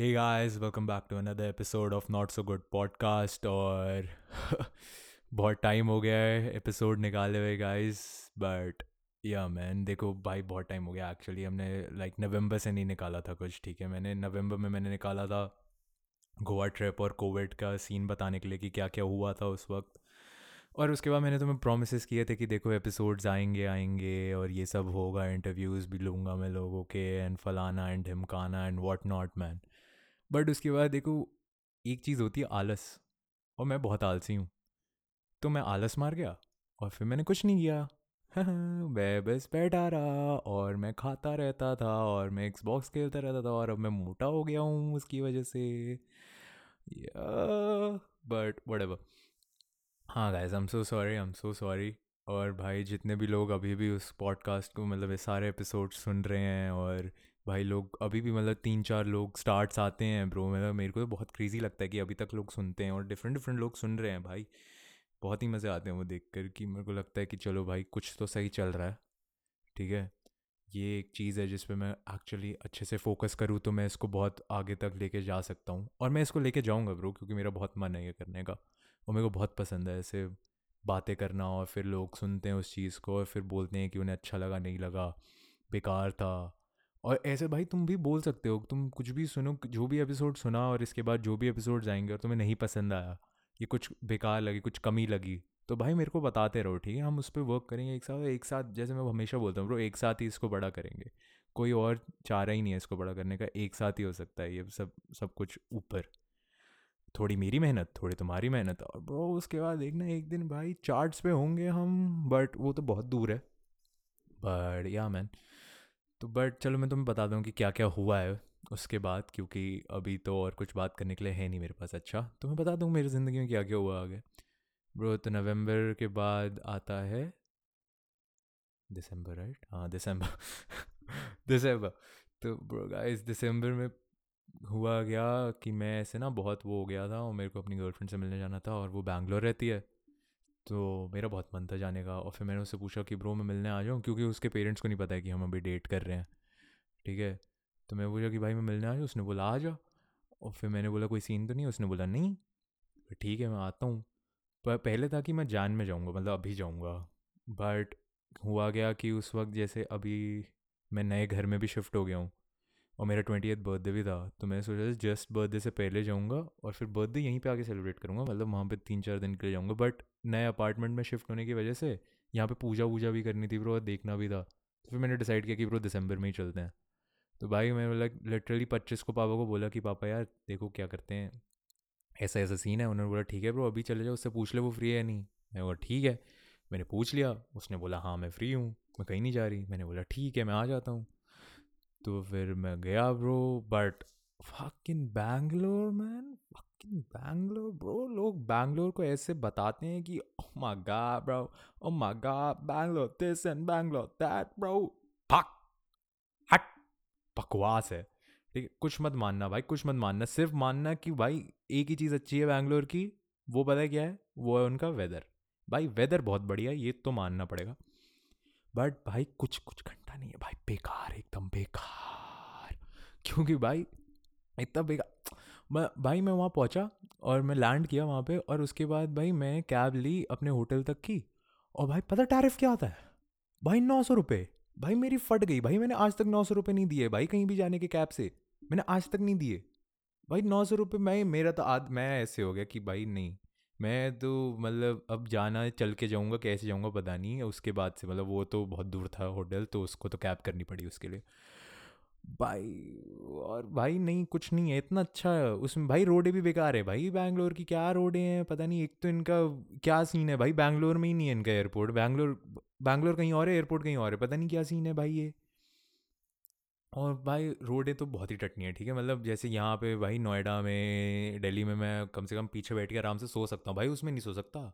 Hey guys, welcome back to another episode of not so good podcast और बहुत time हो गया है एपिसोड निकाले हुए गाइस बट या मैन देखो भाई बहुत टाइम हो गया एक्चुअली हमने लाइक like, नवंबर से नहीं निकाला था कुछ ठीक है? मैंने नवंबर में मैंने निकाला था गोवा ट्रिप और कोविड का सीन बताने के लिए कि क्या क्या हुआ था उस वक्त। और उसके बाद मैंने तुम्हें प्रोमिस किए थे कि देखो एपिसोड्स आएँगे आएँगे और ये सब होगा इंटरव्यूज़ भी लूँगा मैं लोगों के एंड फलाना and ढिमकाना and what not man but उसके बाद देखो, एक चीज़ होती है आलस, और मैं बहुत आलसी हूँ। तो मैं आलस मार गया, और फिर मैंने कुछ नहीं किया। मैं बस बैठा रहा, और मैं खाता रहता था, और मैं एक्सबॉक्स खेलता रहता था, और अब मैं मोटा हो गया हूँ उसकी वजह से। बट वट एवर हाँ guys am so sorry I am so sorry और भाई, जितने भी लोग अभी भी उस पॉडकास्ट को मतलब ये सारे एपिसोड सुन रहे हैं, और भाई लोग, अभी भी मतलब तीन चार लोग स्टार्ट्स आते हैं ब्रो मतलब मेरे को तो बहुत क्रेजी लगता है कि अभी तक लोग सुनते हैं और डिफरेंट डिफरेंट लोग सुन रहे हैं भाई। बहुत ही मज़े आते हैं वो देख कर कि मेरे को लगता है कि चलो भाई, कुछ तो सही चल रहा है, ठीक है? ये एक चीज़ है जिस पर मैं एक्चुअली अच्छे से फोकस करूँ तो मैं इसको बहुत आगे तक लेके जा सकता हूँ और मैं इसको लेके जाऊँगा ब्रो क्योंकि मेरा बहुत मन है ये करने का और मेरे को बहुत पसंद है ऐसे बातें करना और फिर लोग सुनते हैं उस चीज़ को और फिर बोलते हैं कि उन्हें अच्छा लगा, नहीं लगा, बेकार था और ऐसे भाई तुम भी बोल सकते हो, तुम कुछ भी सुनो जो भी एपिसोड सुना और इसके बाद जो भी एपिसोड जाएँगे और तुम्हें नहीं पसंद आया, ये कुछ बेकार लगी, कुछ कमी लगी तो भाई मेरे को बताते रहो, ठीक है? हम उस पर वर्क करेंगे एक साथ एक साथ जैसे मैं हमेशा बोलता हूँ ब्रो एक साथ ही इसको बड़ा करेंगे, कोई और चारा ही नहीं है इसको बड़ा करने का, एक साथ ही हो सकता है ये सब सब कुछ ऊपर। थोड़ी मेरी मेहनत, थोड़ी तुम्हारी मेहनत और ब्रो उसके बाद देखना एक दिन भाई चार्ट्स पे होंगे हम बट वो तो बहुत दूर है। बट या मैन तो बट चलो मैं तुम्हें बता दूँ कि क्या क्या हुआ है उसके बाद, क्योंकि अभी तो और कुछ बात करने के लिए है नहीं मेरे पास अच्छा? तो मैं बता दूँ मेरी ज़िंदगी में क्या क्या हुआ आगे। ब्रो तो नवंबर के बाद आता है दिसंबर राइट हाँ दिसंबर। दिसंबर। तो ब्रो गाइस दिसंबर में हुआ गया कि मैं ऐसे ना बहुत वो हो गया था और मेरे को अपनी गर्लफ्रेंड से मिलने जाना था और वो बैंगलोर रहती है। तो मेरा बहुत मन था जाने का और फिर मैंने उससे पूछा कि, ब्रो, मैं मिलने आ जाऊँ? क्योंकि उसके पेरेंट्स को नहीं पता है कि हम अभी डेट कर रहे हैं। ठीक है? तो मैं पूछा कि, भाई, मैं मिलने आ जाऊँ? उसने बोला, आ जाओ और फिर मैंने बोला, कोई सीन तो नहीं? उसने बोला, नहीं। ठीक है, मैं आता हूँ। पर पहले था कि मैं जान में जाऊँगा मतलब अभी जाऊँगा। बट हुआ गया कि उस वक्त जैसे अभी मैं नए घर में भी शिफ्ट हो गया हूँ। और मेरा ट्वेंटी बर्थडे भी था तो मैंने सोचा जस्ट बर्थडे से पहले जाऊँगा और फिर बर्थडे यहीं पे आके सेलिब्रेट करूँगा मतलब वहाँ पे तीन चार दिन के लिए जाऊँगा। बट नए अपार्टमेंट में शिफ्ट होने की वजह से यहाँ पे पूजा वूजा भी करनी थी ब्रो और देखना भी था। तो फिर मैंने डिसाइड किया कि ब्रो दिसंबर में ही चलते हैं। तो भाई मैं लाइक लिटरली पच्चीस को पापा को बोला कि, पापा यार, देखो क्या करते हैं। ऐसा ऐसा सीन है। उन्होंने बोला, ठीक है ब्रो अभी चले जाओ, उससे पूछ ले वो फ्री है नहीं? मैं बोला, ठीक है। मैंने पूछ लिया, उसने बोला हाँ मैं फ्री हूँ, मैं कहीं नहीं जा रही। मैंने बोला, ठीक है, मैं आ जाता हूँ। तो फिर मैं गया bro but fucking Bangalore man fucking Bangalore bro लोग बैंगलोर को ऐसे बताते हैं कि ओह my God bro oh my God Bangalore this and Bangalore that bro fuck हट, बकवास है। ठीक है, कुछ मत मानना भाई, कुछ मत मानना। सिर्फ़ मानना कि भाई, एक ही चीज़ अच्छी है बैंगलोर की, वो पता क्या है? वो है उनका वेदर भाई वेदर बहुत बढ़िया है, ये तो मानना पड़ेगा। बट भाई कुछ कुछ घंटा नहीं है। भाई बेकार, एकदम बेकार। क्योंकि भाई इतना बेकार, मैं, भाई मैं वहाँ पहुँचा और मैं लैंड किया वहाँ पे और उसके बाद भाई मैं कैब ली अपने होटल तक की और भाई पता टैरिफ क्या आता है? भाई नौ सौ रुपये भाई मेरी फट गई। भाई मैंने आज तक नौ सौ रुपये नहीं दिए भाई कहीं भी जाने के कैब से। मैंने आज तक नहीं दिए। भाई नौ सौ रुपये मैं, मेरा तो आद, मैं ऐसे हो गया कि भाई नहीं। मैं तो मतलब अब जाना, चल के जाऊँगा, कैसे जाऊँगा पता नहीं उसके बाद से मतलब वो तो बहुत दूर था होटल तो उसको तो कैब करनी पड़ी उसके लिए। भाई, और भाई नहीं, कुछ नहीं है, इतना अच्छा है उसमें भाई रोडें भी बेकार है भाई बैंगलोर की। क्या रोडें हैं, पता नहीं, एक तो इनका क्या सीन है भाई? बैंगलोर में ही नहीं है इनका एयरपोर्ट बैंगलोर बैंगलोर कहीं और है एयरपोर्ट कहीं और है, पता नहीं क्या सीन है भाई ये। और भाई रोडें तो बहुत ही टटनी है ठीक है मतलब जैसे यहाँ पे भाई नोएडा में दिल्ली में मैं कम से कम पीछे बैठ के आराम से सो सकता हूँ भाई उसमें नहीं सो सकता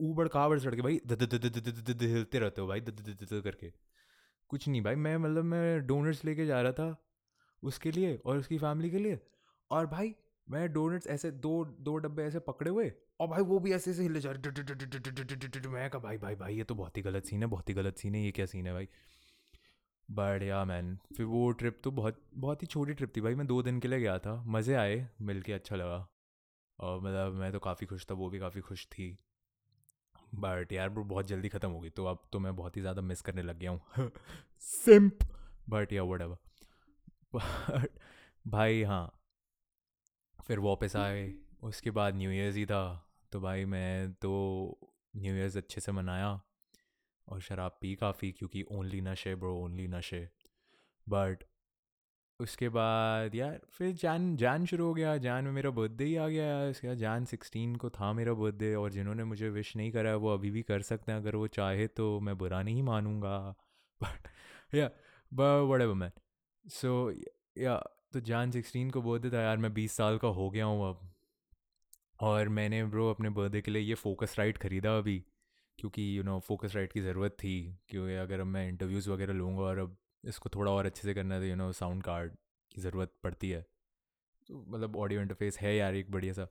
ऊबड़ खाबड़ सड़के भाई हिलते रहते हो भाई करके कुछ नहीं भाई मैं मतलब मैं डोनट्स लेके जा रहा था उसके लिए और उसकी फैमिली के लिए और भाई मैं डोनट्स ऐसे दो दो डब्बे ऐसे पकड़े हुए और भाई वो भी ऐसे ऐसे हिले जा रहे मैं कहा भाई भाई भाई ये तो बहुत ही गलत सीन है बहुत ही गलत सीन है ये क्या सीन है भाई बढ़िया मैन फिर वो ट्रिप तो बहुत बहुत ही छोटी ट्रिप थी भाई। मैं दो दिन के लिए गया था। मज़े आए मिल के अच्छा लगा। और मतलब मैं तो काफ़ी खुश था, वो भी काफ़ी खुश थी। बट यार, वो बहुत जल्दी ख़त्म हो गई तो अब तो मैं बहुत ही ज़्यादा मिस करने लग गया हूँ। Simp but yeah what but भाई हाँ। फिर वापस आए। उसके बाद न्यू ईयर्स ही था। तो भाई, मैं तो न्यू ईयर्स अच्छे से मनाया। और शराब पी काफ़ी क्योंकि ओनली नशे, ब्रो, ओनली नशे। बट उसके बाद यार, फिर जान जान शुरू हो गया। जान में मेरा बर्थडे ही आ गया इसके बाद जान सिक्सटीन को था मेरा बर्थडे और जिन्होंने मुझे विश नहीं करा वो अभी भी कर सकते हैं। अगर वो चाहे तो मैं बुरा नहीं मानूँगा। बट या बड़े मैन सो या तो जान सिक्सटीन को बर्थडे था यार। मैं बीस साल का हो गया हूँ अब। और मैंने, ब्रो, अपने बर्थडे के लिए ये फोकस राइट ख़रीदा अभी। क्योंकि यू नो फोकस राइट की ज़रूरत थी क्योंकि अगर अब मैं इंटरव्यूज़ वगैरह लूँगा और अब इसको थोड़ा और अच्छे से करना है यू नो साउंड कार्ड की ज़रूरत पड़ती है। तो मतलब ऑडियो इंटरफेस है यार एक बढ़िया सा।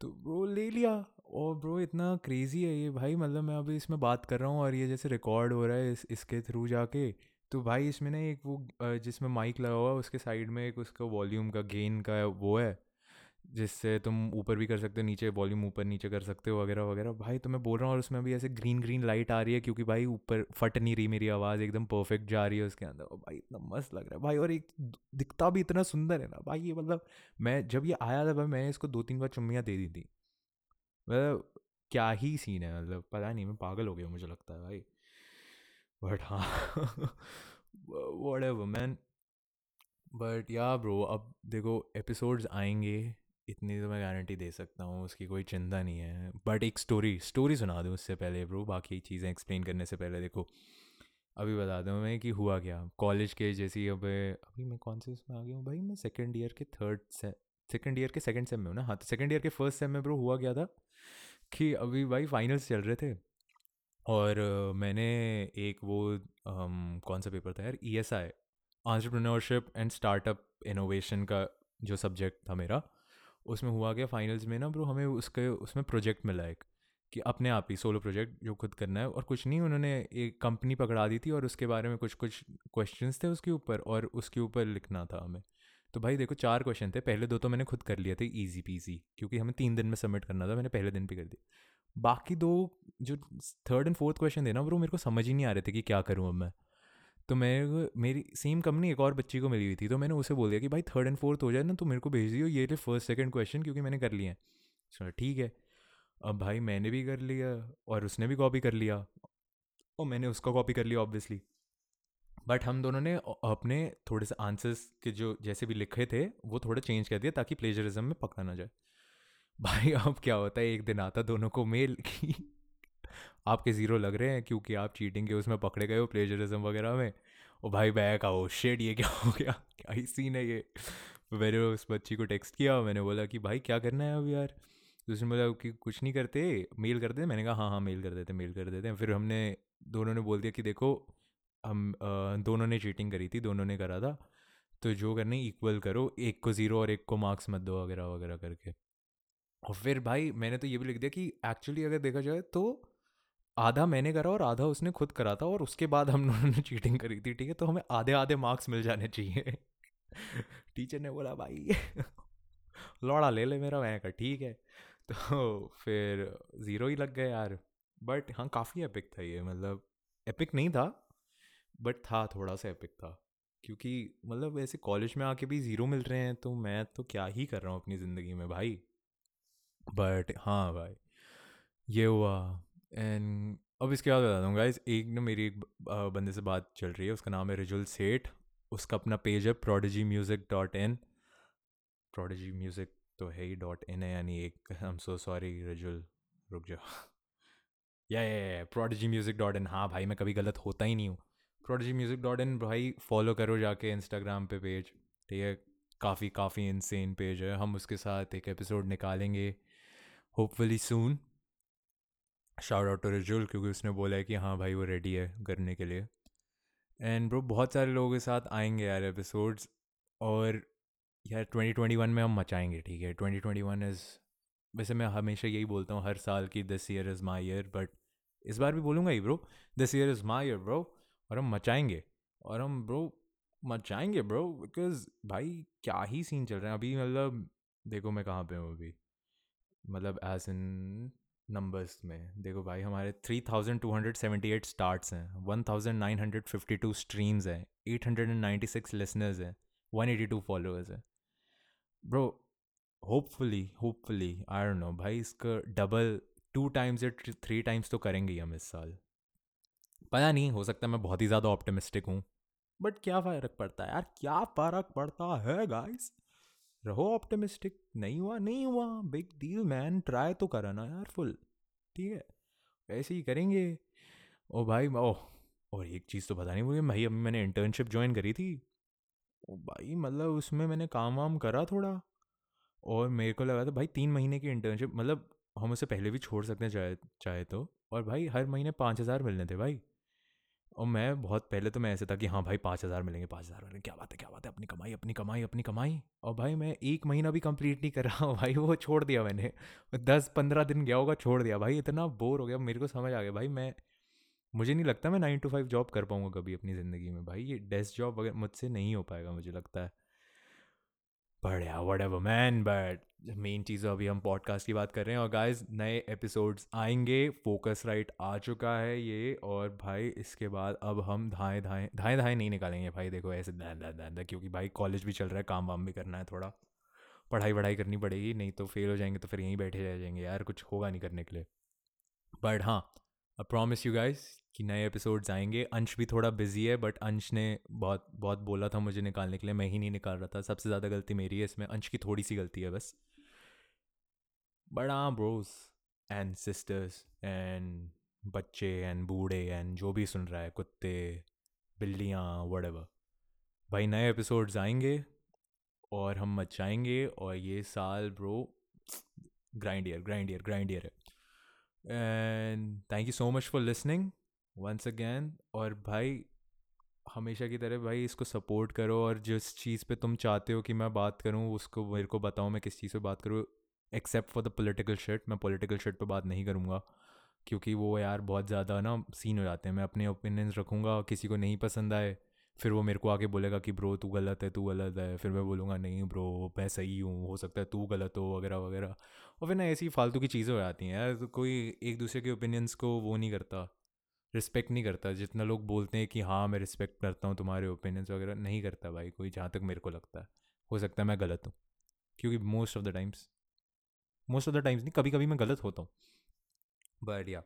तो ब्रो ले लिया और ब्रो इतना क्रेज़ी है ये भाई मतलब मैं अभी इसमें बात कर रहा हूँ और ये जैसे रिकॉर्ड हो रहा है इस, इसके थ्रू जाके तो भाई इसमें ना एक वो जिसमें माइक लगा हुआ है, उसके साइड में एक उसका वॉल्यूम का गेन का वो है जिससे तुम ऊपर भी कर सकते हो, नीचे वॉल्यूम ऊपर नीचे कर सकते हो, वगैरह वगैरह। भाई तो मैं बोल रहा हूँ, और उसमें भी ऐसे ग्रीन ग्रीन लाइट आ रही है, क्योंकि भाई ऊपर फट नहीं रही मेरी आवाज़, एकदम परफेक्ट जा रही है उसके अंदर। और भाई, इतना मस्त लग रहा है। भाई, और एक दिखता भी इतना सुंदर है ना। भाई, ये मतलब मैं, जब ये आया था, भाई, मैंने इसको दो तीन बार चुम्बियाँ दे दी थी। मतलब क्या ही सीन है मतलब पता नहीं, मैं पागल हो गया मुझे लगता है भाई। बट हाँ whatever man but yeah bro अब देखो एपिसोड्स आएँगे। इतनी तो मैं गारंटी दे सकता हूँ, उसकी कोई चिंता नहीं है। बट एक स्टोरी स्टोरी सुना दूँ उससे पहले ब्रो बाकी चीज़ें एक्सप्लेन करने से पहले, देखो। अभी बता दूँ मैं कि हुआ क्या? कॉलेज के जैसी अब, अभी मैं कौन से उसमें आ गया हूँ? भाई, मैं सेकेंड ईयर के थर्ड से सेकेंड ईयर के सेकेंड सेम में हूँ ना? हाँ तो सेकेंड ईयर के फ़र्स्ट सेम में ब्रो हुआ क्या था? कि अभी भाई फाइनल्स चल रहे थे और मैंने एक वो कौन सा पेपर था यार? E S I entrepreneurship and startup innovation का जो सब्जेक्ट था मेरा। उसमें हुआ गया फाइनल्स में ना ब्रो हमें उसके, उसमें प्रोजेक्ट मिला एक, कि अपने आप ही सोलो प्रोजेक्ट जो खुद करना है और कुछ नहीं, उन्होंने एक कंपनी पकड़ा दी थी और उसके बारे में कुछ कुछ क्वेश्चंस थे उसके ऊपर और उसके ऊपर लिखना था हमें। तो भाई देखो चार क्वेश्चन थे, पहले दो तो मैंने खुद कर लिए थे ईजी पीजी क्योंकि हमें तीन दिन में सबमिट करना था, मैंने पहले दिन पे कर दिया बाकी दो जो थर्ड एंड फोर्थ क्वेश्चन थे ना ब्रो मेरे को समझ ही नहीं आ रहे थे कि क्या करूँ अब मैं। तो मेरे मेरी सेम कंपनी एक और बच्ची को मिली हुई थी तो मैंने उसे बोल दिया कि, भाई थर्ड एंड फोर्थ हो जाए ना तो मेरे को भेज दियो, ये थे फ़र्स्ट सेकंड क्वेश्चन क्योंकि मैंने कर लिए हैं. ठीक है। अब भाई, मैंने भी कर लिया और उसने भी कॉपी कर लिया। और मैंने उसका कॉपी कर लिया ऑब्वियसली बट हम दोनों ने अपने थोड़े से आंसर्स के जो, जैसे भी लिखे थे, वो थोड़ा चेंज कर दिया ताकि प्लेजरिज्म में पकड़ा ना जाए। भाई, अब क्या होता है, एक दिन आता दोनों को मेल की आपके ज़ीरो लग रहे हैं क्योंकि आप चीटिंग के उसमें पकड़े गए हो प्लेजरिज्म वगैरह में। और भाई बैक आओ। शेड ये क्या हो गया? क्या ही सीन है ये? मैंने उस बच्ची को टेक्स्ट किया, मैंने बोला कि, भाई, क्या करना है अब यार? तो उसने बोला कि, कुछ नहीं करते मेल कर देते मैंने कहा हाँ हाँ मेल कर देते मेल कर देते। फिर हमने, दोनों ने बोल दिया कि, देखो, हम दोनों ने चीटिंग करी थी, दोनों ने करा था तो जो करने इक्वल करो, एक को ज़ीरो और एक को मार्क्स मत दो, वगैरह वगैरह करके। और फिर भाई, मैंने तो ये भी लिख दिया कि एक्चुअली अगर देखा जाए तो आधा मैंने करा और आधा उसने खुद करा था और उसके बाद हम दोनों ने चीटिंग करी थी, ठीक है? तो हमें आधे आधे मार्क्स मिल जाने चाहिए। टीचर ने बोला, भाई, लौड़ा ले ले मेरा मैं का ठीक है? तो फिर ज़ीरो ही लग गए यार। बट हाँ काफ़ी एपिक था ये मतलब एपिक नहीं था बट था, थोड़ा सा एपिक था। क्योंकि मतलब ऐसे कॉलेज में आके भी ज़ीरो मिल रहे हैं तो मैं तो क्या ही कर रहा हूँ अपनी ज़िंदगी में भाई। बट हाँ भाई, ये हुआ। एंड अब इसके बाद बता हूँ गाइज़ एक ना मेरी एक बंदे से बात चल रही है, उसका नाम है रिजुल सेठ, उसका अपना पेज है prodgy music dot in prodgy music तो है ही, डॉट इन है, यानी एक I am so sorry Rijul, रुक जाओ। या या प्रोडिजी म्यूज़िक डॉट इन हाँ भाई, मैं कभी गलत होता ही नहीं हूँ। प्रोडजी म्यूज़िक डॉट इन भाई फॉलो करो जाके इंस्टाग्राम पे पेज, ठीक है? काफ़ी काफ़ी इनसेन पेज है, हम उसके साथ एक एपिसोड निकालेंगे hopefully soon shout out to Rijul क्योंकि उसने बोला है कि हाँ भाई वो रेडी है करने के लिए। एंड ब्रो बहुत सारे लोगों के साथ आएँगे यार एपिसोड्स और यार ट्वेंटी ट्वेंटी वन में हम मचाएँगे, ठीक है? ट्वेंटी ट्वेंटी वन इज़ वैसे मैं हमेशा यही बोलता हूँ, हर साल की this year is my year but इस बार भी बोलूँगा ही bro this year is my year bro और हम मचाएँगे। और हम ब्रो मचाएँगे ब्रो बिकॉज़ भाई क्या ही सीन चल रहे हैं, अभी मतलब देखो मैं कहाँ पे हूँ अभी। मतलब एज इन नंबर्स में। देखो भाई, हमारे three thousand two hundred seventy eight starts हैं one thousand nine hundred fifty two streams हैं eight hundred and ninety six listeners हैं वन एटी टू फॉलोअर्स हैं। Bro hopefully hopefully I don't know भाई, इसका डबल टू टाइम्स या three times तो करेंगे हम इस साल। पता नहीं, हो सकता मैं बहुत ही ज़्यादा ऑप्टिमिस्टिक हूँ बट क्या फ़र्क पड़ता है यार? क्या फ़र्क पड़ता है गाइस रहो ऑप्टिमिस्टिक नहीं हुआ नहीं हुआ। बिग डील मैन ट्राई तो करा ना यार फुल ठीक है? ऐसे ही करेंगे। ओ भाई ओह और एक चीज़ तो पता नहीं मुझे। भाई, अभी मैंने इंटर्नशिप ज्वाइन करी थी। ओ भाई मतलब उसमें मैंने काम वाम करा थोड़ा। और मेरे को लगा था, भाई, तीन महीने की इंटर्नशिप मतलब हम उसे पहले भी छोड़ सकते हैं चाहे चाहे तो। और भाई, हर महीने पाँच हज़ार मिलने थे भाई। और मैं बहुत पहले तो मैं ऐसे था कि हाँ भाई, पाँच हज़ार मिलेंगे, पाँच हज़ार मिलेंगे, क्या बात है, क्या बात है, अपनी कमाई अपनी कमाई अपनी कमाई। और भाई, मैं एक महीना भी कंप्लीट नहीं कर रहा हूँ भाई, वो छोड़ दिया मैंने। दस पंद्रह दिन गया होगा, छोड़ दिया भाई, इतना बोर हो गया, मेरे को समझ आ गया भाई, मैं, मुझे नहीं लगता मैं नाइन टू फाइव जॉब कर पाऊँगा कभी अपनी ज़िंदगी में भाई, ये डेस्क जॉब वगैरह मुझसे नहीं हो पाएगा, मुझे लगता है। But yeah whatever man but main चीज़ अभी हम पॉडकास्ट की बात कर रहे हैं और गाइस नए एपिसोड्स आएँगे फोकस राइट आ चुका है ये और भाई, इसके बाद अब हम धाए धाएँ धाएँ धाए नहीं निकालेंगे भाई, देखो ऐसे दैन दैन दैन क्योंकि भाई कॉलेज भी चल रहा है, काम वाम भी करना है थोड़ा। पढ़ाई वढ़ाई करनी पड़ेगी, नहीं तो फेल हो जाएँगे तो फिर यहीं बैठे रह जाएँगे यार, कुछ होगा नहीं करने के लिए। बट हाँ आई प्रॉमिस यू गाइस कि नए एपिसोड्स आएँगे। अंश भी थोड़ा बिज़ी है बट अंश ने बहुत बहुत बोला था मुझे निकालने के लिए। मैं ही नहीं निकाल रहा था। सबसे ज़्यादा गलती मेरी है इसमें। अंश की थोड़ी सी गलती है बस। हाँ ब्रोस एंड सिस्टर्स एंड बच्चे एंड बूढ़े एंड जो भी सुन रहा है, कुत्ते, बिल्लियाँ वडेवर भाई नए एपिसोड्स आएँगे और हम मचाएँगे और ये साल bro grind year grind year grind year है। And thank you so much for listening once again और भाई, हमेशा की तरह भाई इसको सपोर्ट करो और जिस चीज़ पे तुम चाहते हो कि मैं बात करूँ, उसको मेरे को बताओ, मैं किस चीज़ पे बात करूँ। Except for the political shirt मैं पोलिटिकल शर्ट पे बात नहीं करूँगा। क्योंकि वो यार बहुत ज़्यादा ना सीन हो जाते हैं। मैं अपने ओपिनियंस रखूँगा, किसी को नहीं पसंद आए। फिर वो मेरे को आके बोलेगा कि, ब्रो, तू गलत है, तू गलत है। फिर मैं बोलूँगा, नहीं, ब्रो, मैं सही हूँ, हो सकता है तू गलत हो, वगैरह वगैरह। और फिर ना ऐसी फालतू की चीज़ें हो जाती हैं यार तो कोई एक दूसरे के ओपिनियंस को वो नहीं करता रिस्पेक्ट नहीं करता। जितना लोग बोलते हैं कि हाँ मैं रिस्पेक्ट करता हूँ तुम्हारे ओपिनियंस वगैरह, नहीं करता भाई कोई, जहाँ तक मेरे को लगता है। हो सकता है मैं गलत हूँ, क्योंकि most of the times most of the times नहीं कभी कभी मैं गलत होता हूँ। बट या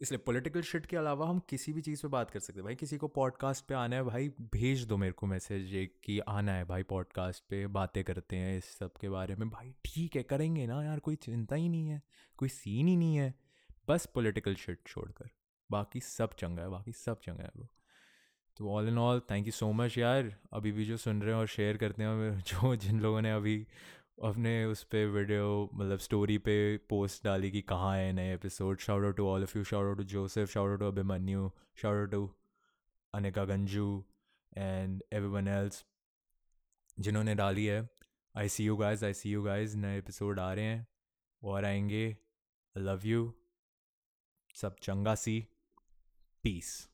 इसलिए पॉलिटिकल शिट के अलावा हम किसी भी चीज़ पे बात कर सकते हैं। भाई, किसी को पॉडकास्ट पे आना है, भाई, भेज दो मेरे को मैसेज एक कि आना है भाई पॉडकास्ट पे, बातें करते हैं इस सब के बारे में। भाई, ठीक है, करेंगे ना यार, कोई चिंता ही नहीं है, कोई सीन ही नहीं है। बस पॉलिटिकल शिट छोड़कर, बाकी सब चंगा है, बाकी सब चंगा है ब्रो तो all in all thank you so much यार। अभी भी जो सुन रहे हैं और शेयर करते हैं, जो जिन लोगों ने अभी अपने उस पर वीडियो मतलब स्टोरी पे पोस्ट डाली कि कहाँ है नए episode shout out to all of you shout out to Joseph shout out to Abhimanyu shout out to Anika Ganju and everyone else जिन्होंने डाली है। I see you guys I see you guys नए episode आ रहे हैं, और आएँगे। Love you सब चंगा सी। पीस